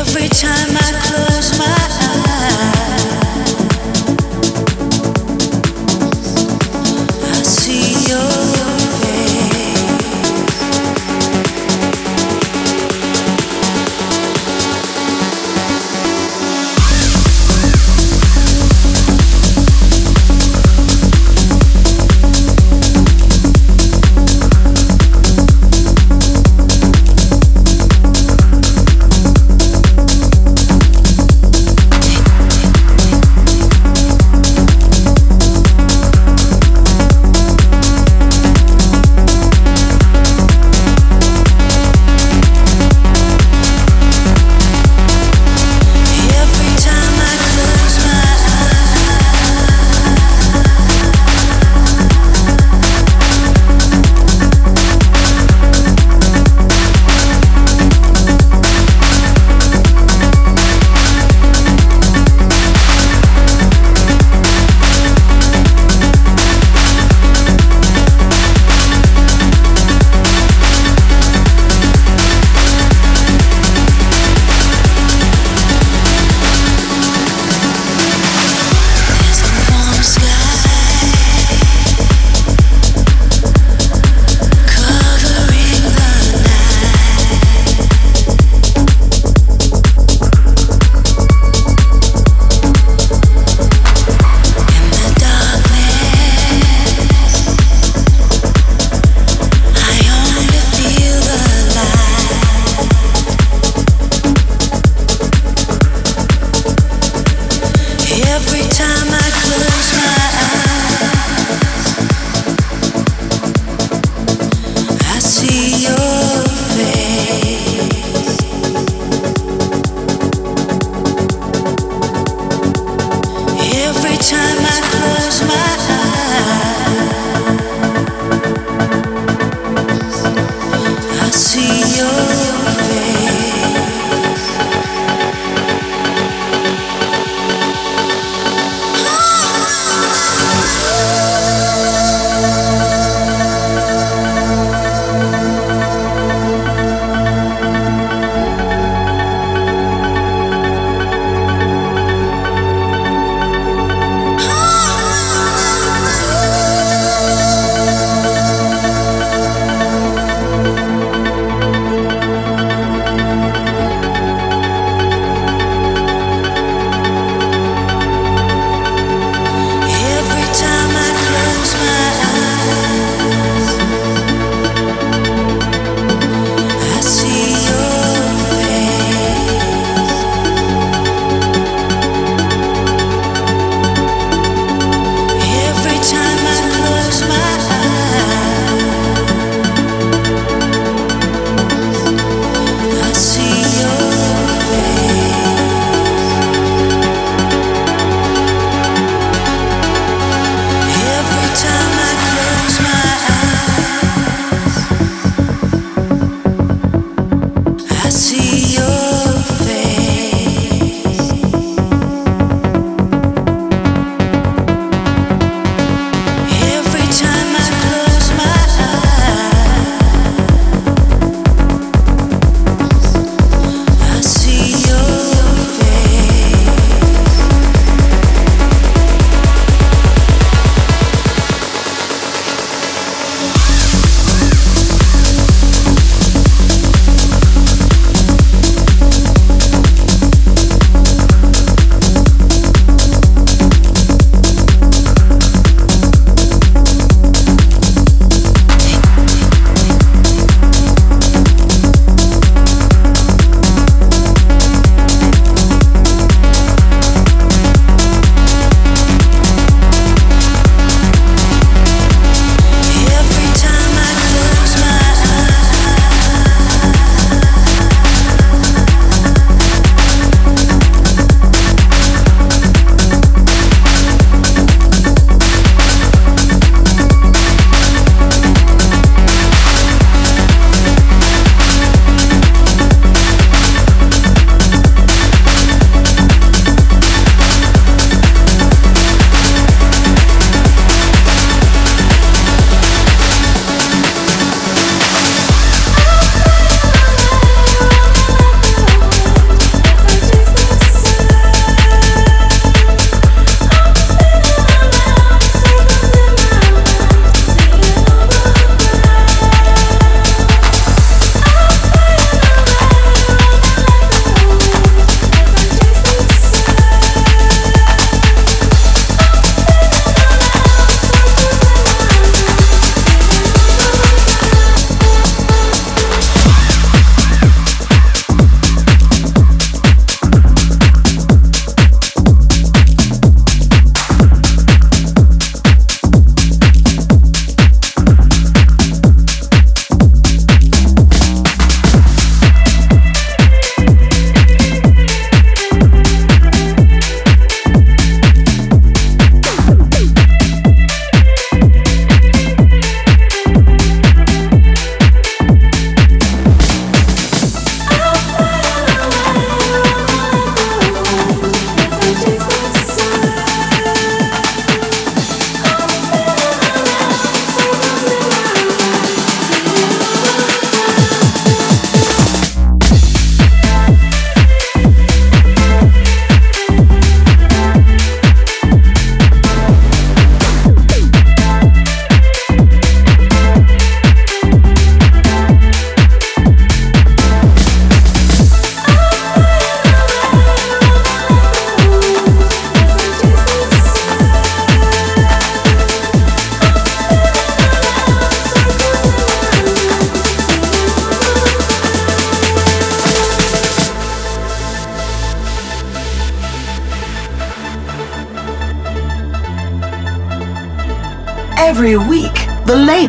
Every time I close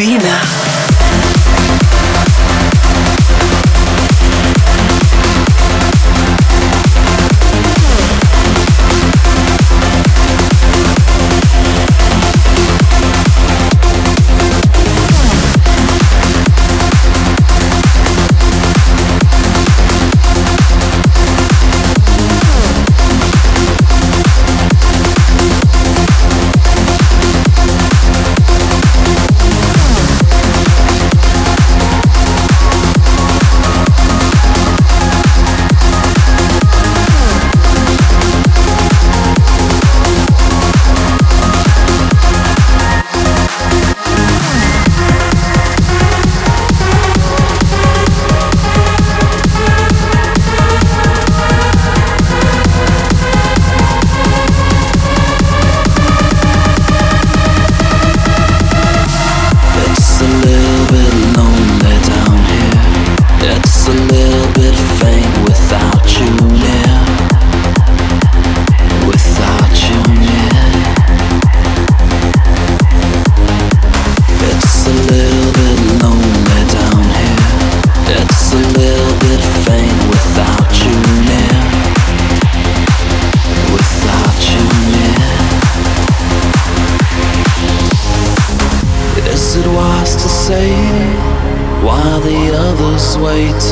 Laguna.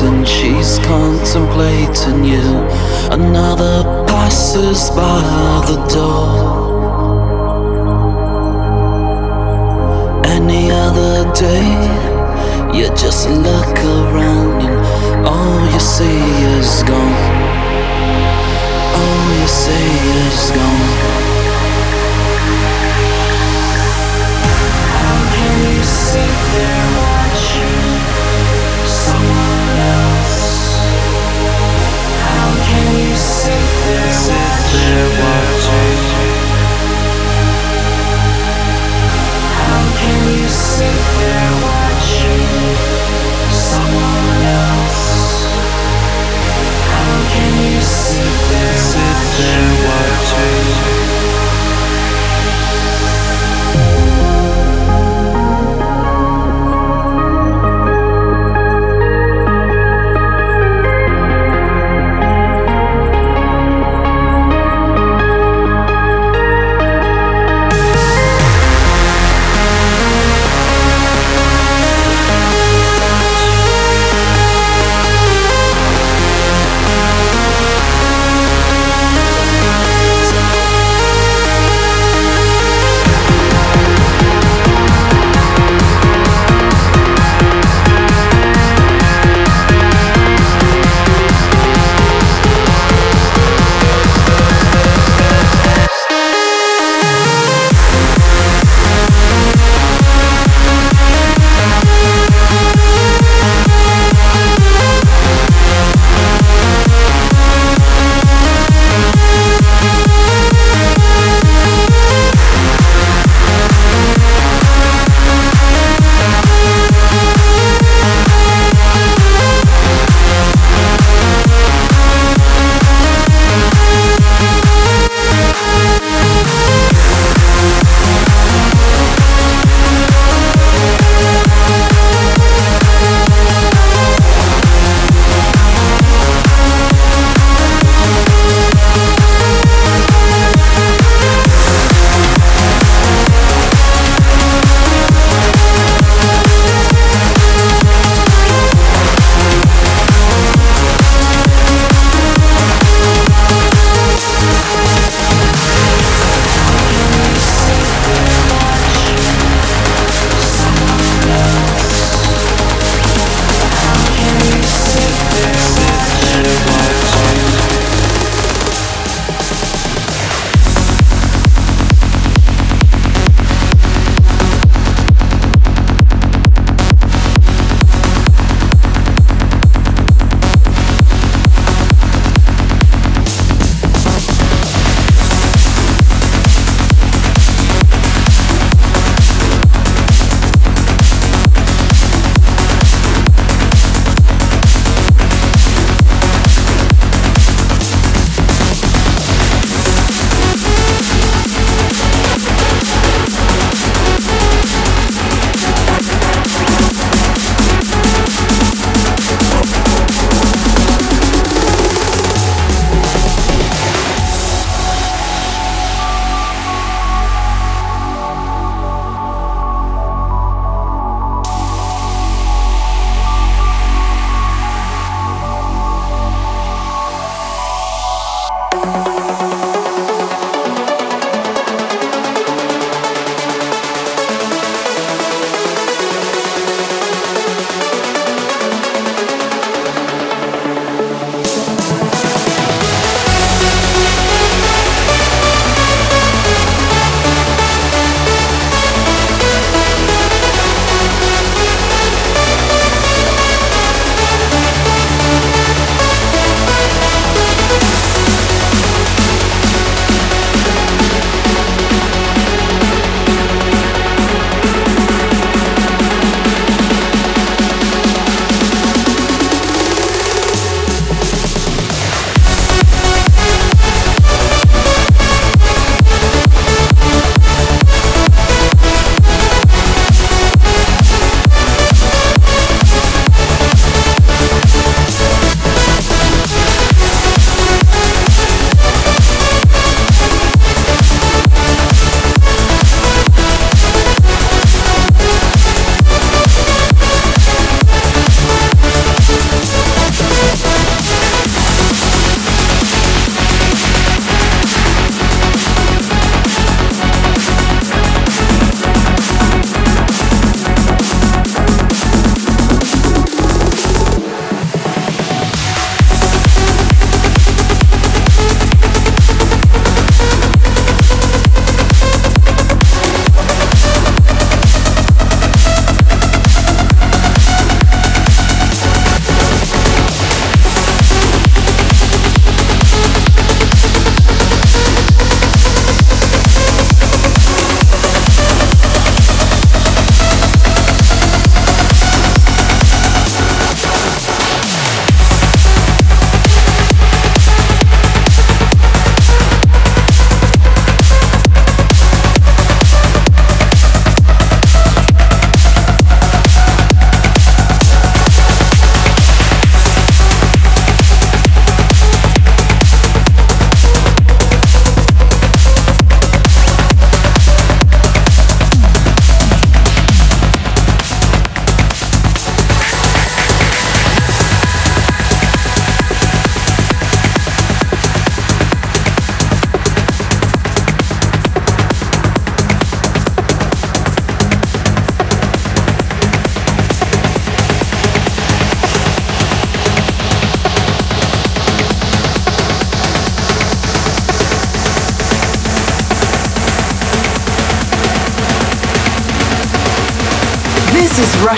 And she's contemplating you. Another passes by the door. Any other day, you just.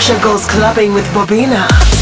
Russia Goes Clubbing with Bobina.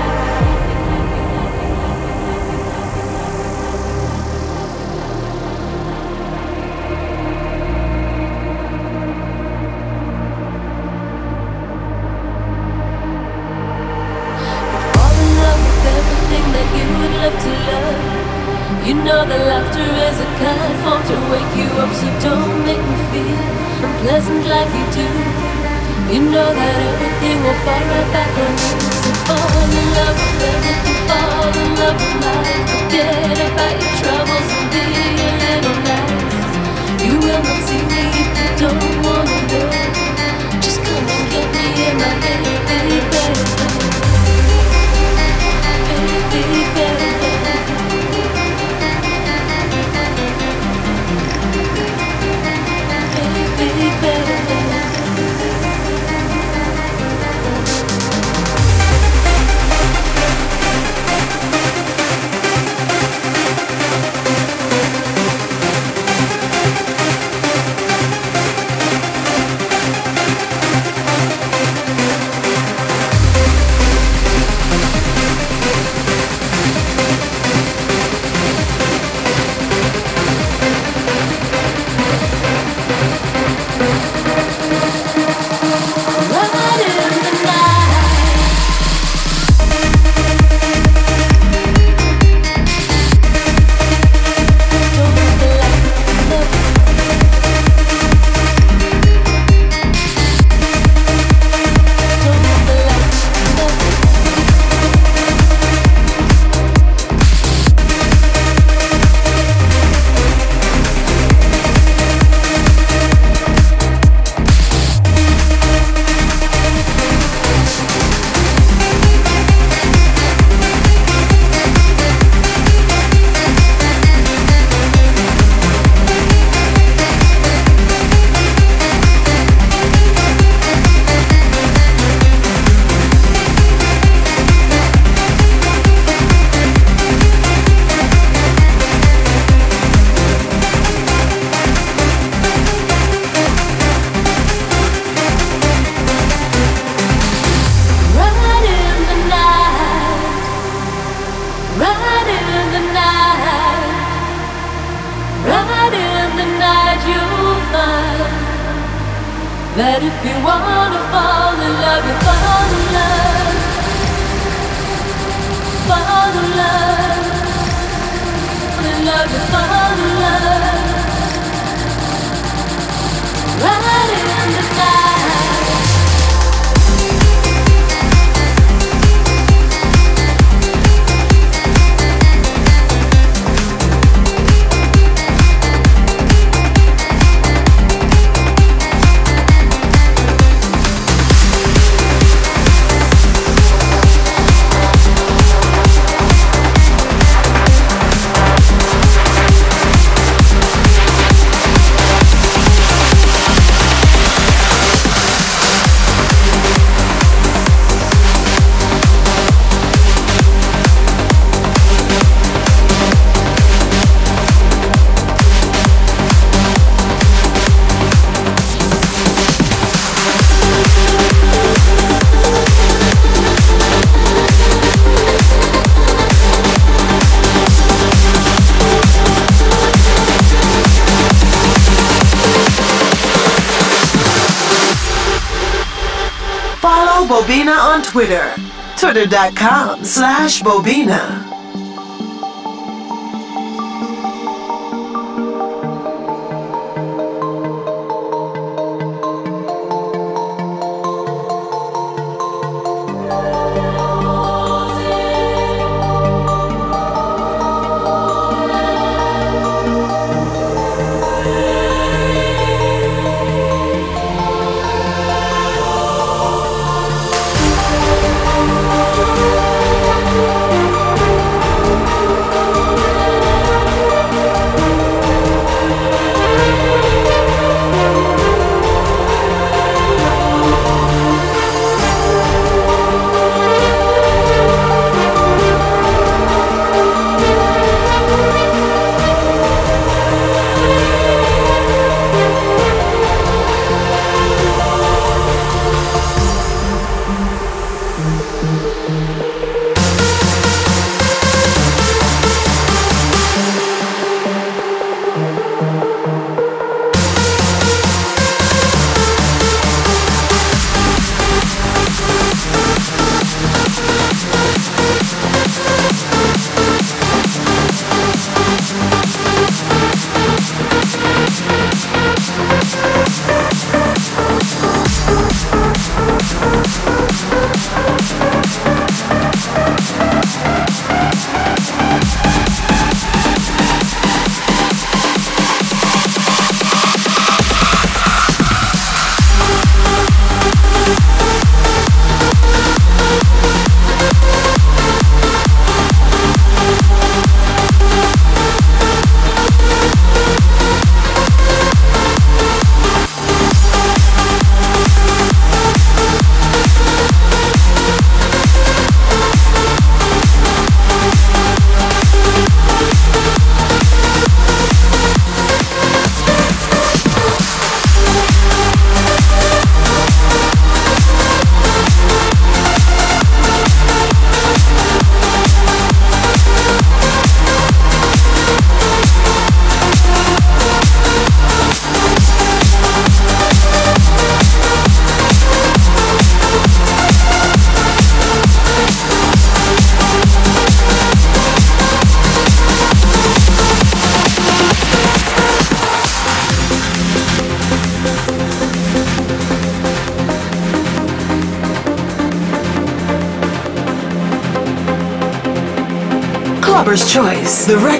to wake you up, so don't make me feel unpleasant like you do. You know that everything will fall right back on you. So fall in love with everything, fall in love with life. Forget about your troubles and be a little nice. You will not see me if you don't wanna go. Just come and get me in my baby, baby, baby, baby. on Twitter, twitter.com slash Bobina.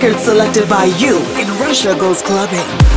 record selected by you in Russia Goes Clubbing.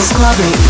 Clubbing.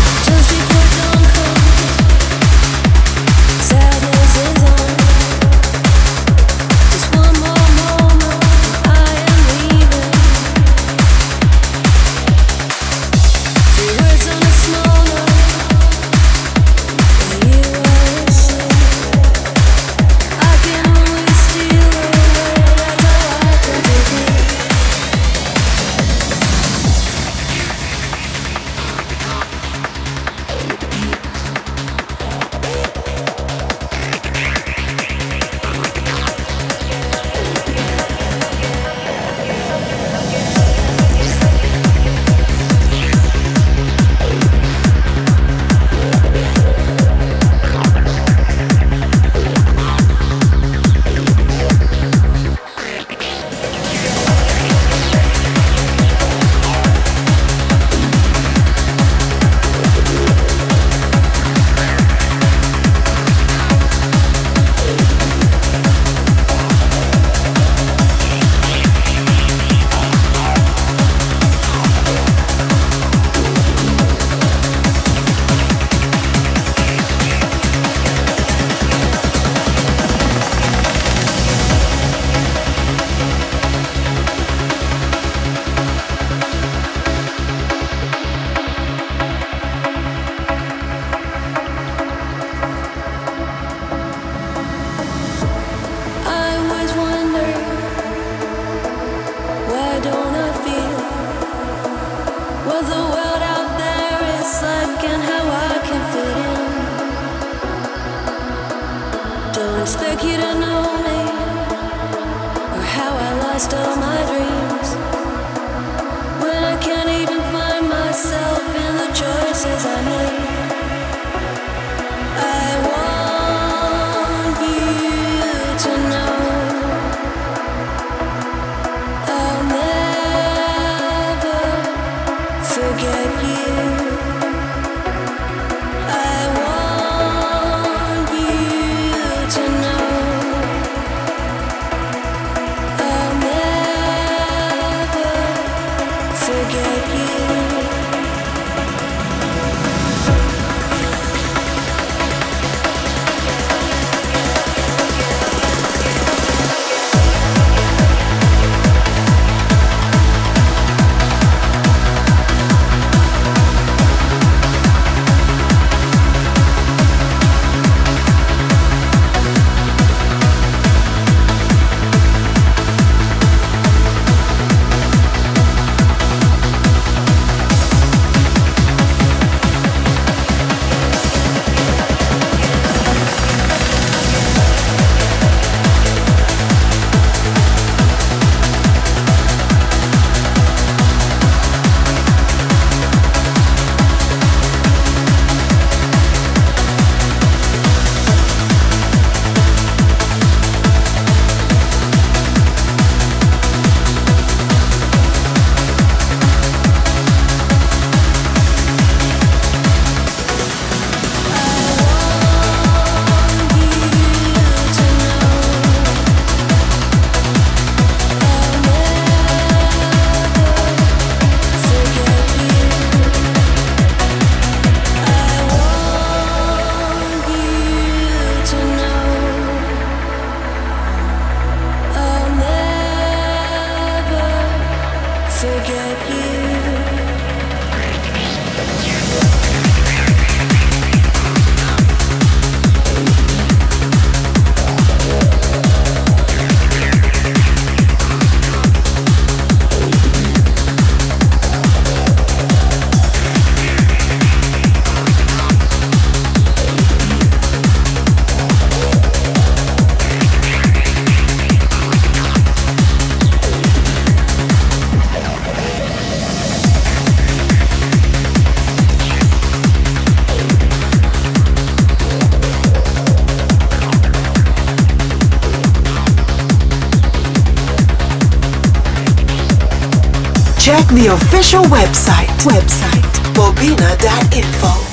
Official website, website, bobina.info.